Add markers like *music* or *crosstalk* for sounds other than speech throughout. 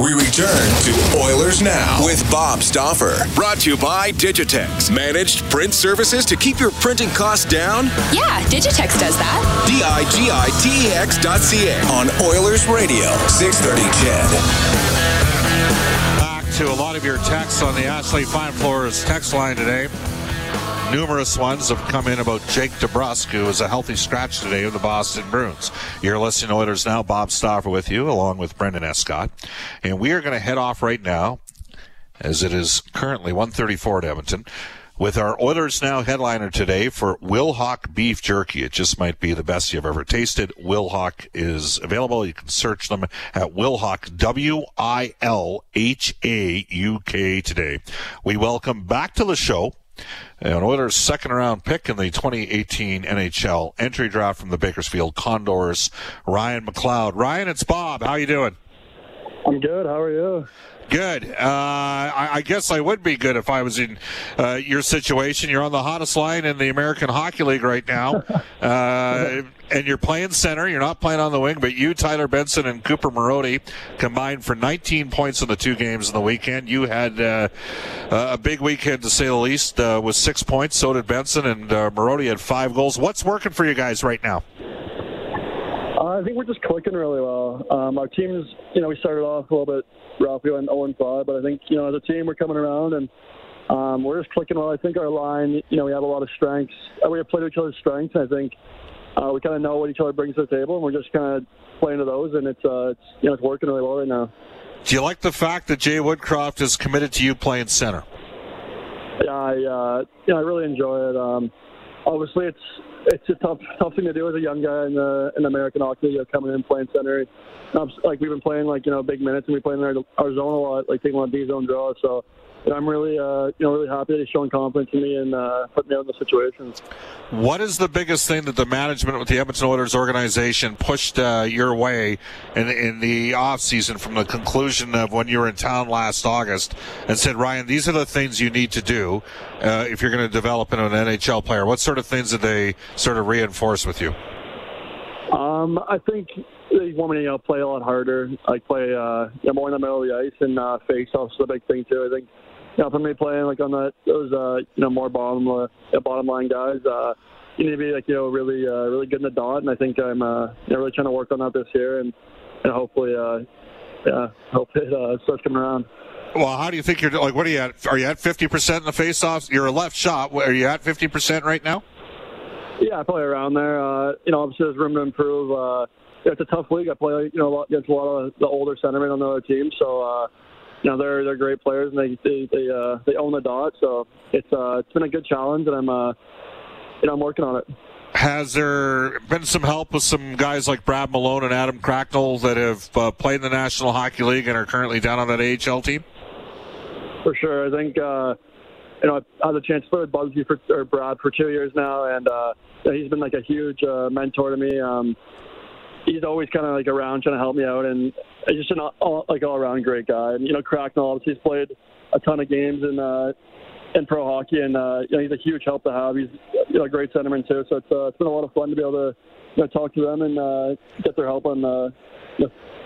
We return to Oilers Now with Bob Stauffer. Brought to you by Digitex. Managed print services to keep your printing costs down? Yeah, Digitex does that. D I G I T E X dot C A on Oilers Radio, 630 CHED. Back to a lot of your texts on the Ashley Fine Floors text line today. Numerous ones have come in about Jake DeBrusk, who is a healthy scratch today of the Boston Bruins. You're listening to Oilers Now. Bob Stauffer with you, along with Brendan Escott. And we are going to head off right now, as it is currently 134 at Edmonton, with our Oilers Now headliner today for Wilhauk Beef Jerky. It just might be the best you've ever tasted. Wilhauk is available. You can search them at Wilhauk, W-I-L-H-A-U-K today. We welcome back to the show an Oilers second round pick in the 2018 NHL entry draft from the Bakersfield Condors, Ryan McLeod. Ryan, it's Bob. How you doing? I'm good. How are you? Good. Uh, I, I, guess I would be good if I was in uh, your situation. You're on the hottest line in the American Hockey League right now, *laughs* uh, and you're playing center. You're not playing on the wing, but you, Tyler Benson, and Cooper Marody combined for 19 points in the two games in the weekend. You had uh, a big weekend to say the least, uh, with six points. So did Benson, and uh, Marody had five goals. What's working for you guys right now? I think we're just clicking really well. Um, our team's, you know, we started off a little bit rough. We went 0 5, but I think, you know, as a team, we're coming around and um, we're just clicking well. I think our line, you know, we have a lot of strengths. Uh, we have played each other's strengths. And I think uh, we kind of know what each other brings to the table, and we're just kind of playing to those, and it's, uh, it's, you know, it's working really well right now. Do you like the fact that Jay Woodcroft is committed to you playing center? Yeah, I, uh, yeah, I really enjoy it. Um, obviously, it's it's a tough tough thing to do as a young guy in the in American Hockey League, coming in playing center. Um, like we've been playing like you know big minutes and we play in our, our zone a lot, like taking of D zone draws. So I'm really, uh, you know, really happy that he's showing confidence in me and uh, putting me out in the situations. What is the biggest thing that the management with the Edmonton Oilers organization pushed uh, your way in, in the off season from the conclusion of when you were in town last August and said, Ryan, these are the things you need to do uh, if you're going to develop into an NHL player? What sort of things did they sort of reinforce with you? Um, I think they want me to you know, play a lot harder, I play uh, you know, more in the middle of the ice and uh, face offs is a big thing too. I think you know, for me playing like on that those uh, you know more bottom uh, bottom line guys, uh, you need to be like you know really uh, really good in the dot, and I think I'm uh, you know, really trying to work on that this year, and and hopefully uh, yeah, hope it uh, starts coming around. Well, how do you think you're like? What are you at? Are you at fifty percent in the faceoffs? You're a left shot. Are you at fifty percent right now? Yeah, probably around there. Uh, you know, obviously there's room to improve. Uh, it's a tough league. I play, you know, against a lot of the older centermen on the other team, so uh, you know they're they're great players and they they they, uh, they own the dot. So it's uh, it's been a good challenge, and I'm uh, you know I'm working on it. Has there been some help with some guys like Brad Malone and Adam Cracknell that have uh, played in the National Hockey League and are currently down on that AHL team? For sure, I think uh, you know I've had the chance to play with Bugsy for or Brad for two years now, and uh, he's been like a huge uh, mentor to me. Um, he's always kind of like around trying to help me out, and just an all, like all around great guy. And you know, Cracknell obviously he's played a ton of games in uh, in pro hockey, and uh, you know he's a huge help to have. He's you know a great centerman too, so it's uh, it's been a lot of fun to be able to you know, talk to them and uh, get their help on uh,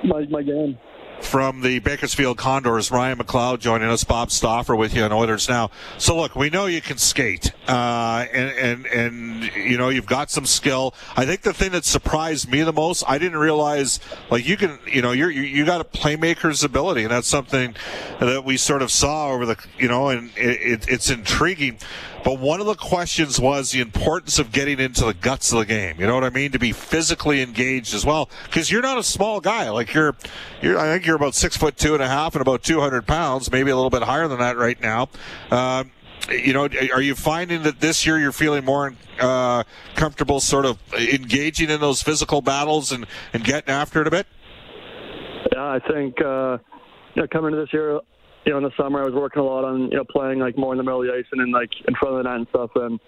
my my game from the Bakersfield Condors, Ryan McLeod joining us, Bob Stauffer with you on Oilers Now. So look, we know you can skate, uh, and, and, and, you know, you've got some skill. I think the thing that surprised me the most, I didn't realize, like you can, you know, you're, you, you got a playmaker's ability, and that's something that we sort of saw over the, you know, and it, it, it's intriguing. But one of the questions was the importance of getting into the guts of the game. You know what I mean? To be physically engaged as well, because you're not a small guy. Like you're, you're. I think you're about six foot two and a half and about 200 pounds, maybe a little bit higher than that right now. Um, you know, are you finding that this year you're feeling more uh, comfortable, sort of engaging in those physical battles and and getting after it a bit? Yeah, I think uh, you know coming to this year, you know, in the summer I was working a lot on, you know, playing like more in the middle of the ice and in like in front of the net and stuff. And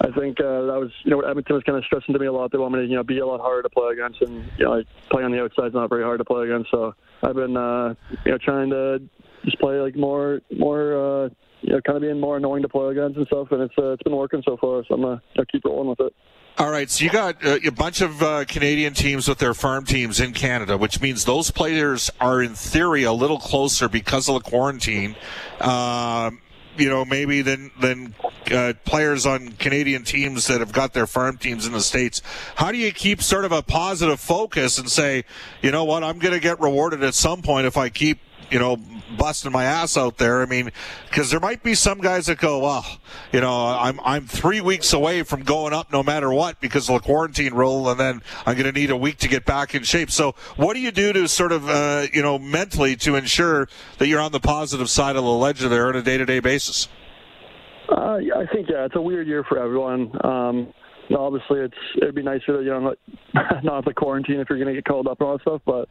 I think uh, that was you know Edmonton was kind of stressing to me a lot. They want me to you know be a lot harder to play against, and you know like, playing on the outside is not very hard to play against. So I've been uh, you know trying to just play like more more uh, you know kind of being more annoying to play against and stuff, and it's uh, it's been working so far. So I'm gonna know, keep rolling with it. All right, so you got uh, a bunch of uh, Canadian teams with their farm teams in Canada, which means those players are in theory a little closer because of the quarantine. Um, you know, maybe than than uh, players on Canadian teams that have got their farm teams in the states. How do you keep sort of a positive focus and say, you know what, I'm going to get rewarded at some point if I keep you know, busting my ass out there. I mean, because there might be some guys that go, well, you know, I'm I'm three weeks away from going up no matter what because of the quarantine rule, and then I'm going to need a week to get back in shape. So, what do you do to sort of, uh, you know, mentally to ensure that you're on the positive side of the ledger there on a day-to-day basis? Uh, I think yeah, it's a weird year for everyone. Um, obviously, it's it'd be nicer to you *laughs* know not, not the quarantine if you're going to get called up and all that stuff, but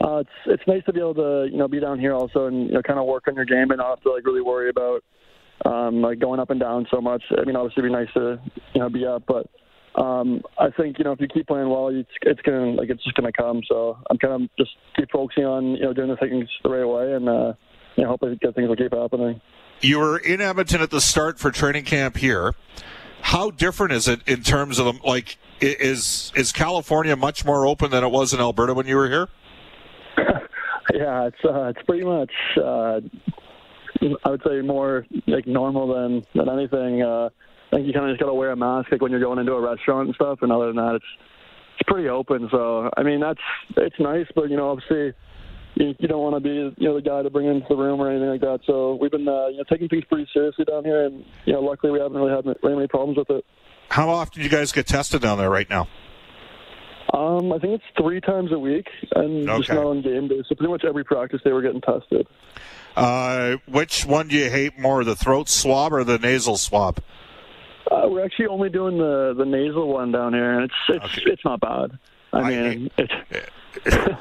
uh, it's it's nice to be able to you know be down here also and you know kind of work on your game and not have to like really worry about um, like going up and down so much. I mean, obviously, it'd be nice to you know be up, but um, I think you know if you keep playing well, it's, it's gonna like it's just gonna come. So I'm kind of just keep focusing on you know doing the things the right way and uh, you know hopefully good things will keep happening. You were in Edmonton at the start for training camp here. How different is it in terms of like is is California much more open than it was in Alberta when you were here? Yeah, it's uh, it's pretty much uh, I would say more like normal than than anything. Uh, I think you kind of just got to wear a mask like when you're going into a restaurant and stuff. And other than that, it's it's pretty open. So I mean, that's it's nice, but you know, obviously. You, you don't want to be, you know, the guy to bring into the room or anything like that. So we've been, uh, you know, taking things pretty seriously down here, and you know, luckily we haven't really had very many problems with it. How often do you guys get tested down there right now? Um, I think it's three times a week, and okay. just not on game day. So pretty much every practice they were getting tested. Uh, which one do you hate more, the throat swab or the nasal swab? Uh, we're actually only doing the the nasal one down here, and it's it's okay. it's not bad. I mean, I, it's. *laughs*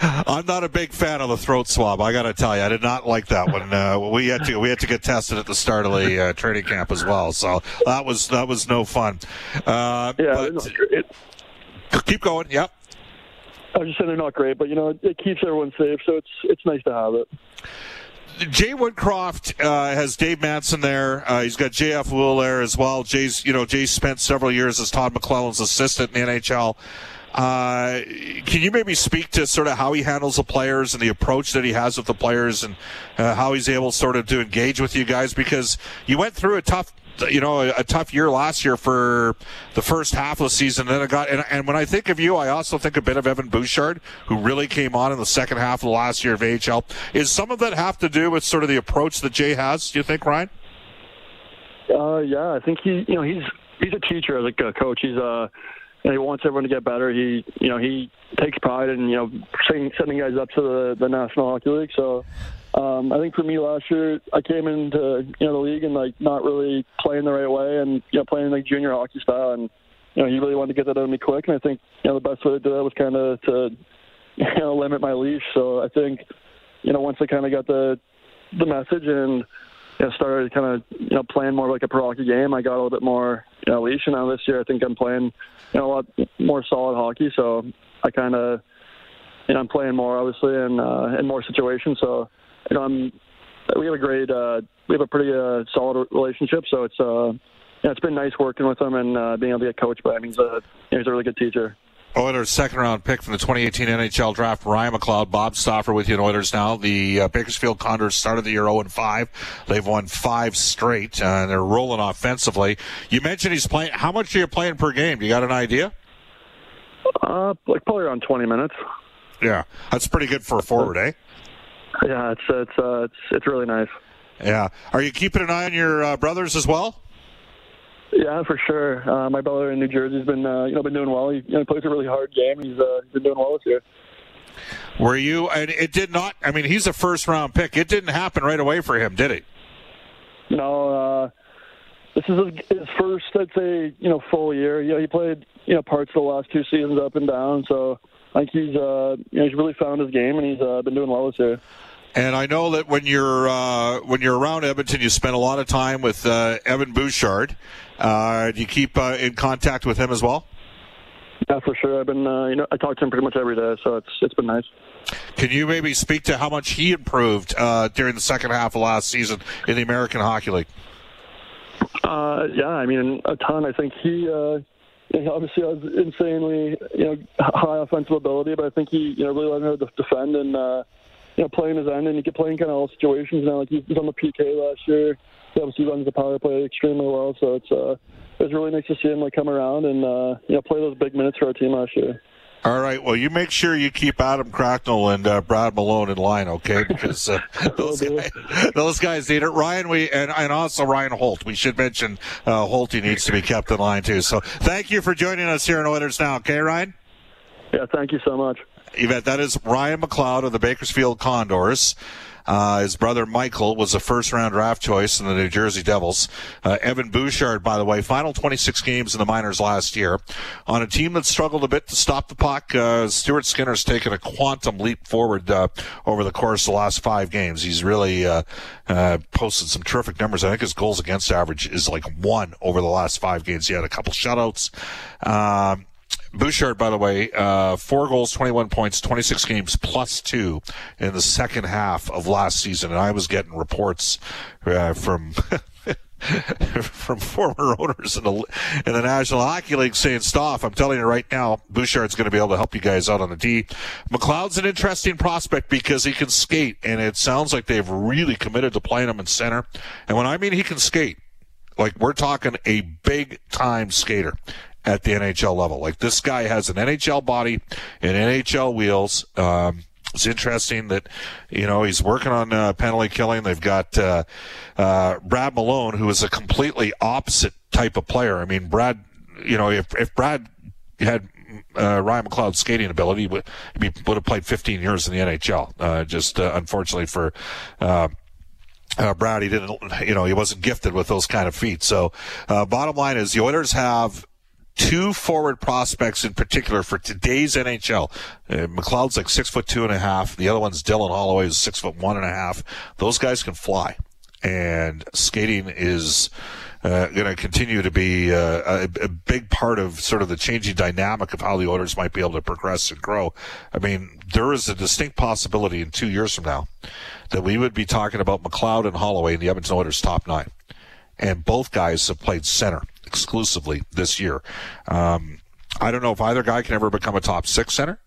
I'm not a big fan of the throat swab. I got to tell you, I did not like that one. Uh, we had to we had to get tested at the start of the uh, training camp as well, so that was that was no fun. Uh, yeah, but, it, *laughs* Keep going. Yep. I was just saying they're not great, but you know it, keeps everyone safe, so it's it's nice to have it. Jay Woodcroft uh, has Dave Manson there. Uh, he's got JF Will there as well. Jay's, you know, Jay spent several years as Todd McLellan's assistant in the NHL. Uh, can you maybe speak to sort of how he handles the players and the approach that he has with the players and uh, how he's able sort of to engage with you guys? Because you went through a tough you know a, tough year last year for the first half of the season. Then it got and, and, when I think of you, I also think a bit of Evan Bouchard, who really came on in the second half of the last year of AHL. Is some of that have to do with sort of the approach that Jay has? Do you think, Ryan? Uh, yeah, I think he, you know, he's he's a teacher as a coach. He's uh, he wants everyone to get better. He, you know, he takes pride in you know setting, setting guys up to the the National Hockey League. So um, I think for me last year, I came into you know the league and like not really playing the right way and you know playing like junior hockey style, and you know he really wanted to get that out of me quick. And I think you know the best way to do that was kind of to you know limit my leash. So I think you know once I kind of got the the message and you know, started kind of you know playing more like a pro hockey game, I got a little bit more you know leash. And now this year, I think I'm playing you know a lot more solid hockey. So I kind of you know I'm playing more obviously and uh, in more situations. So you know, I'm, we have a great, uh, we have a pretty uh, solid relationship. So it's, uh, yeah, it's been nice working with him and uh, being able to get coached by him. He's a, he's a really good teacher. Oilers second round pick from the 2018 NHL draft, Ryan McLeod, Bob Stauffer with you in Oilers now. The uh, Bakersfield Condors started the year 0 5. They've won five straight, uh, and they're rolling offensively. You mentioned he's playing. How much are you playing per game? Do you got an idea? Uh, like probably around 20 minutes. Yeah, that's pretty good for a forward, eh? Yeah, it's it's uh, it's it's really nice. Yeah, are you keeping an eye on your uh, brothers as well? Yeah, for sure. Uh, my brother in New Jersey's been uh, you know been doing well. He you know, plays a really hard game. He's uh, he's been doing well this year. Were you? And it did not. I mean, he's a first round pick. It didn't happen right away for him, did it? No. Uh, this is his, his first, I'd say, you know, full year. You know, he played you know parts of the last two seasons up and down. So I think he's uh, you know he's really found his game and he's uh, been doing well this year. And I know that when you're uh, when you're around Edmonton, you spend a lot of time with uh, Evan Bouchard. Uh, do you keep uh, in contact with him as well? Yeah, for sure. I've been, uh, you know, I talk to him pretty much every day, so it's it's been nice. Can you maybe speak to how much he improved uh, during the second half of last season in the American Hockey League? Uh, yeah, I mean, a ton. I think he, uh, he obviously has insanely, you know, high offensive ability, but I think he, you know, really learned how to defend and, uh, you know, playing his end, and he can play in kind of all situations now. Like he was on the PK last year. He obviously runs the power play extremely well, so it's uh, it's really nice to see him like come around and uh, you know play those big minutes for our team last year. All right. Well, you make sure you keep Adam Cracknell and uh, Brad Malone in line, okay? *laughs* Because uh, those, guys, those guys need it. Ryan, we and, and also Ryan Holt. We should mention uh, Holt. He needs to be kept in line too. So thank you for joining us here in Oilers now. Okay, Ryan. Yeah. Thank you so much. Yvette, that is Ryan McLeod of the Bakersfield Condors. Uh, his brother Michael was a first round draft choice in the New Jersey Devils. Uh, Evan Bouchard, by the way, final 26 games in the minors last year on a team that struggled a bit to stop the puck. Uh, Stuart Skinner's taken a quantum leap forward uh, over the course of the last five games. He's really uh, uh, posted some terrific numbers. I think his goals against average is like one over the last five games. He had a couple shutouts. Um, Bouchard, by the way, uh, four goals, 21 points, 26 games plus two in the second half of last season. And I was getting reports uh, from. *laughs* from former owners in the, in the National Hockey League saying, Stoff, I'm telling you right now, Bouchard's going to be able to help you guys out on the D. McLeod's an interesting prospect because he can skate, and it sounds like they've really committed to playing him in center. And when I mean he can skate, like we're talking a big time skater at the NHL level. Like this guy has an NHL body and NHL wheels. Um, it's interesting that you know he's working on uh, penalty killing. They've got uh, uh, Brad Malone, who is a completely opposite type of player. I mean, Brad, you know, if if Brad had uh, Ryan McLeod's skating ability, would he would have played 15 years in the NHL. Uh, just uh, unfortunately for. Uh, Brad, he didn't, you know, he wasn't gifted with those kind of feet. So, uh, bottom line is the Oilers have two forward prospects in particular for today's NHL. Uh, McLeod's like six foot two and a half. The other one's Dylan Holloway is six foot one and a half. Those guys can fly, and skating is. Uh, going to continue to be uh, a, a, big part of sort of the changing dynamic of how the Oilers might be able to progress and grow. I mean, there is a distinct possibility in two years from now that we would be talking about McLeod and Holloway in the Edmonton Oilers top nine. And both guys have played center exclusively this year. Um, I don't know if either guy can ever become a top six center,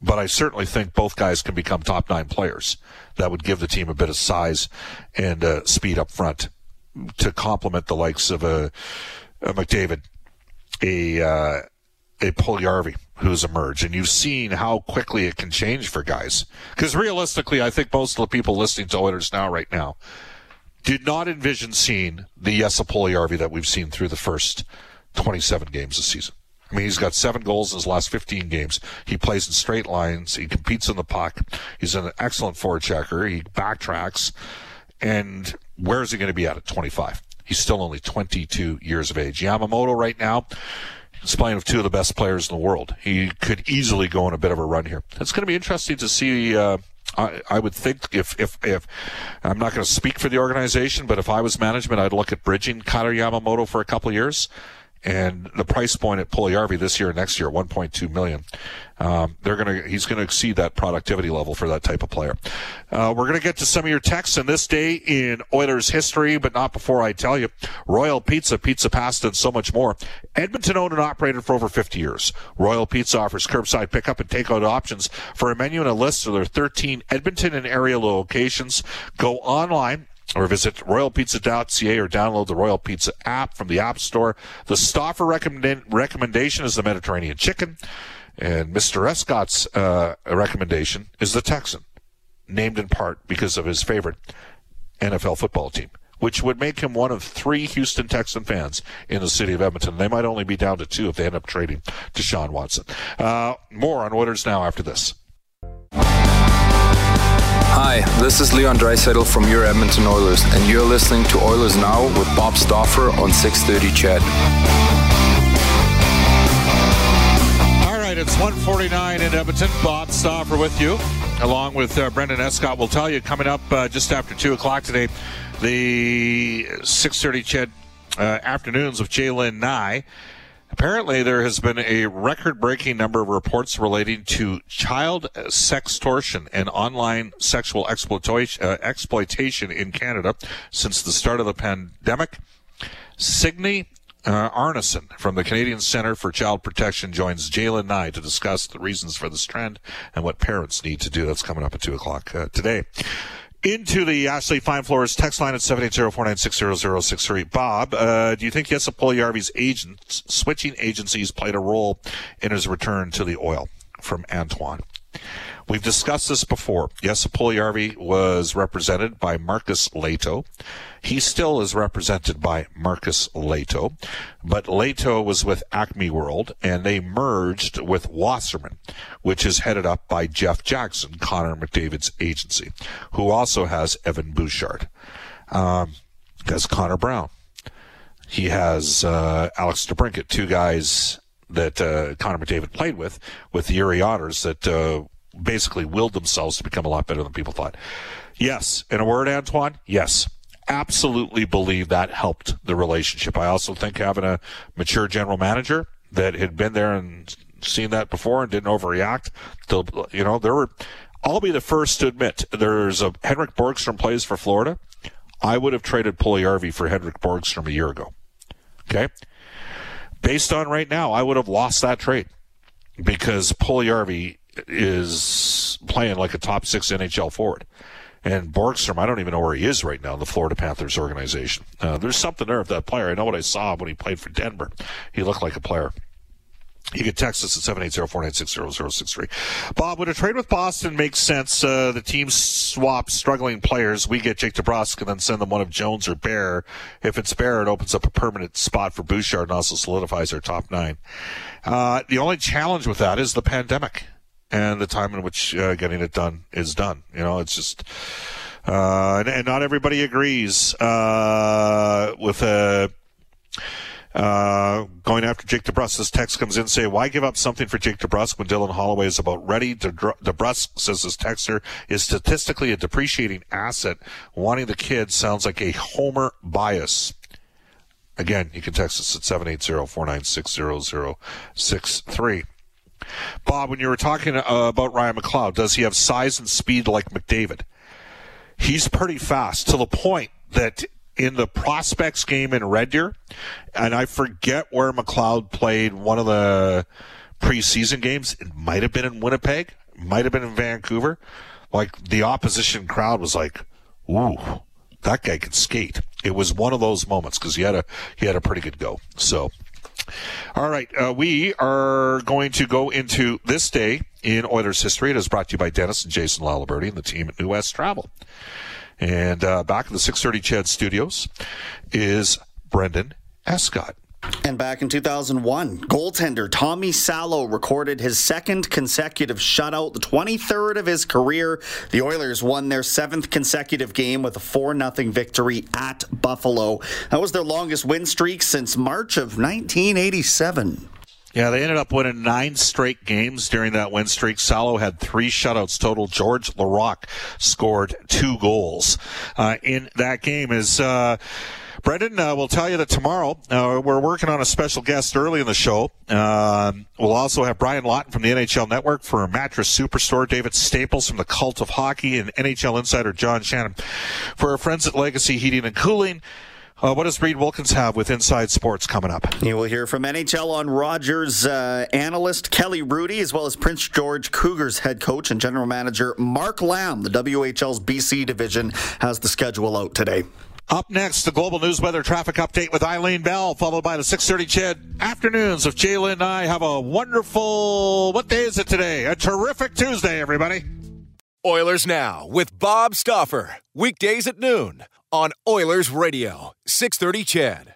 but I certainly think both guys can become top nine players. That would give the team a bit of size and uh, speed up front to complement the likes of a, a McDavid, a uh, a Puljujarvi who's emerged, and you've seen how quickly it can change for guys. Because realistically, I think most of the people listening to Oilers now, right now, did not envision seeing the Jesse RV that we've seen through the first 27 games this season. I mean, he's got seven goals in his last 15 games. He plays in straight lines. He competes in the puck. He's an excellent forechecker. He backtracks. And where is he going to be at at 25? He's still only 22 years of age. Yamamoto right now is playing with two of the best players in the world. He could easily go on a bit of a run here. It's going to be interesting to see uh, I, I would think if, if, if I'm not going to speak for the organization, but if I was management, I'd look at bridging Kailer Yamamoto for a couple years and the price point at Puljujarvi this year, and next year, 1.2 million. Um, they're gonna, he's gonna exceed that productivity level for that type of player. Uh, we're gonna get to some of your texts in this day in Oilers history, but not before I tell you. Royal Pizza, pizza, pasta, and so much more. Edmonton owned and operated for over 50 years. Royal Pizza offers curbside pickup and takeout options for a menu and a list of their 13 Edmonton and area locations. Go online or visit royalpizza.ca or download the Royal Pizza app from the App Store. The Stauffer recommend- recommendation is the Mediterranean chicken, and Mr. Escott's uh, recommendation is the Texan, named in part because of his favorite NFL football team, which would make him one of three Houston Texan fans in the city of Edmonton. They might only be down to two if they end up trading Deshaun Watson. Uh, more on Oilers now after this. Hi, this is Leon Draisaitl from your Edmonton Oilers, and you're listening to Oilers Now with Bob Stauffer on 630 CHED. All right, it's 149 in Edmonton. Bob Stauffer with you. along with uh, Brendan Escott, We'll tell you coming up uh, just after 2 o'clock today, the 6.30 CHED uh, afternoons with Jalen Nye. Apparently, there has been a record breaking number of reports relating to child sex sextortion and online sexual exploitation, uh, exploitation in Canada since the start of the pandemic. Signy uh, Arnason from the Canadian Center for Child Protection joins Jalen Nye to discuss the reasons for this trend and what parents need to do. That's coming up at 2 o'clock uh, today. Into the Ashley Fine Floors text line at 780-496-0063. Bob, uh, do you think Jesse Puljujarvi's agents, switching agencies played a role in his return to the oil? From Antoine. We've discussed this before. Yes, Puljujarvi was represented by Markus Lehto. He still is represented by Markus Lehto, but Lehto was with Acme World and they merged with Wasserman, which is headed up by Jeff Jackson, Connor McDavid's agency, who also has Evan Bouchard. Um, has Connor Brown. He has uh, Alex DeBrincat, two guys that uh, Connor McDavid played with, with the Erie Otters that uh, basically willed themselves to become a lot better than people thought. Yes, in a word, Antoine, yes. Absolutely believe that helped the relationship. I also think having a mature general manager that had been there and seen that before and didn't overreact. To, you know, there were. I'll be the first to admit there's a Henrik Borgstrom plays for Florida. I would have traded Puljujarvi for Henrik Borgstrom a year ago. Okay, based on right now, I would have lost that trade because Puljujarvi is playing like a top six NHL forward. And Borgstrom, I don't even know where he is right now in the Florida Panthers organization. Uh, there's something there of that player. I know what I saw when he played for Denver. He looked like a player. You can text us at 780-496-0063. Bob, would a trade with Boston make sense? Uh, the team swaps struggling players. We get Jake DeBrusk and then send them one of Jones or Bear. If it's Bear, it opens up a permanent spot for Bouchard and also solidifies our top nine. Uh, the only challenge with that is the pandemic and the time in which uh, getting it done is done. You know, it's just. Uh, and, and, not everybody agrees uh, with a uh, going after Jake DeBrusk. This text comes in say, why give up something for Jake DeBrusk when Dylan Holloway is about ready? De- DeBrusk says this texter is statistically a depreciating asset. Wanting the kid sounds like a homer bias. Again, you can text us at 780-496-0063. Bob, when you were talking uh, about Ryan McLeod, does he have size and speed like McDavid? He's pretty fast to the point that in the prospects game in Red Deer, and I forget where McLeod played one of the preseason games. It might have been in Winnipeg, might have been in Vancouver. Like the opposition crowd was like, "Ooh, that guy can skate." It was one of those moments because he had a he had a pretty good go. So all right, uh, we are going to go into this day in Oilers history. It is brought to you by Dennis and Jason Laliberty and the team at New West Travel. And uh, back in the 630 CHED studios is Brendan Escott. And back in 2001, goaltender Tommy Salo recorded his second consecutive shutout, the 23rd of his career. The Oilers won their seventh consecutive game with a 4 0 victory at Buffalo. That was their longest win streak since March of 1987. Yeah, they ended up winning nine straight games during that win streak. Salo had three shutouts total. Georges Laraque scored two goals uh, in that game. Is uh, Brendan, uh, we'll tell you that tomorrow uh, we're working on a special guest early in the show. Uh, we'll also have Brian Lawton from the NHL Network for Mattress Superstore, David Staples from the Cult of Hockey, and NHL insider John Shannon for our friends at Legacy Heating and Cooling. Uh, what does Reid Wilkins have with Inside Sports coming up? You will hear from NHL on Rogers uh, analyst Kelly Hrudey, as well as Prince George Cougars head coach and general manager Mark Lamb. The WHL's BC division has the schedule out today. Up next, the Global News Weather Traffic Update with Eileen Bell, followed by the 630 CHED Afternoons of Jalen Nye. Have a wonderful, what day is it today? A terrific Tuesday, everybody. Oilers Now with Bob Stauffer. Weekdays at noon on Oilers Radio, 630 CHED.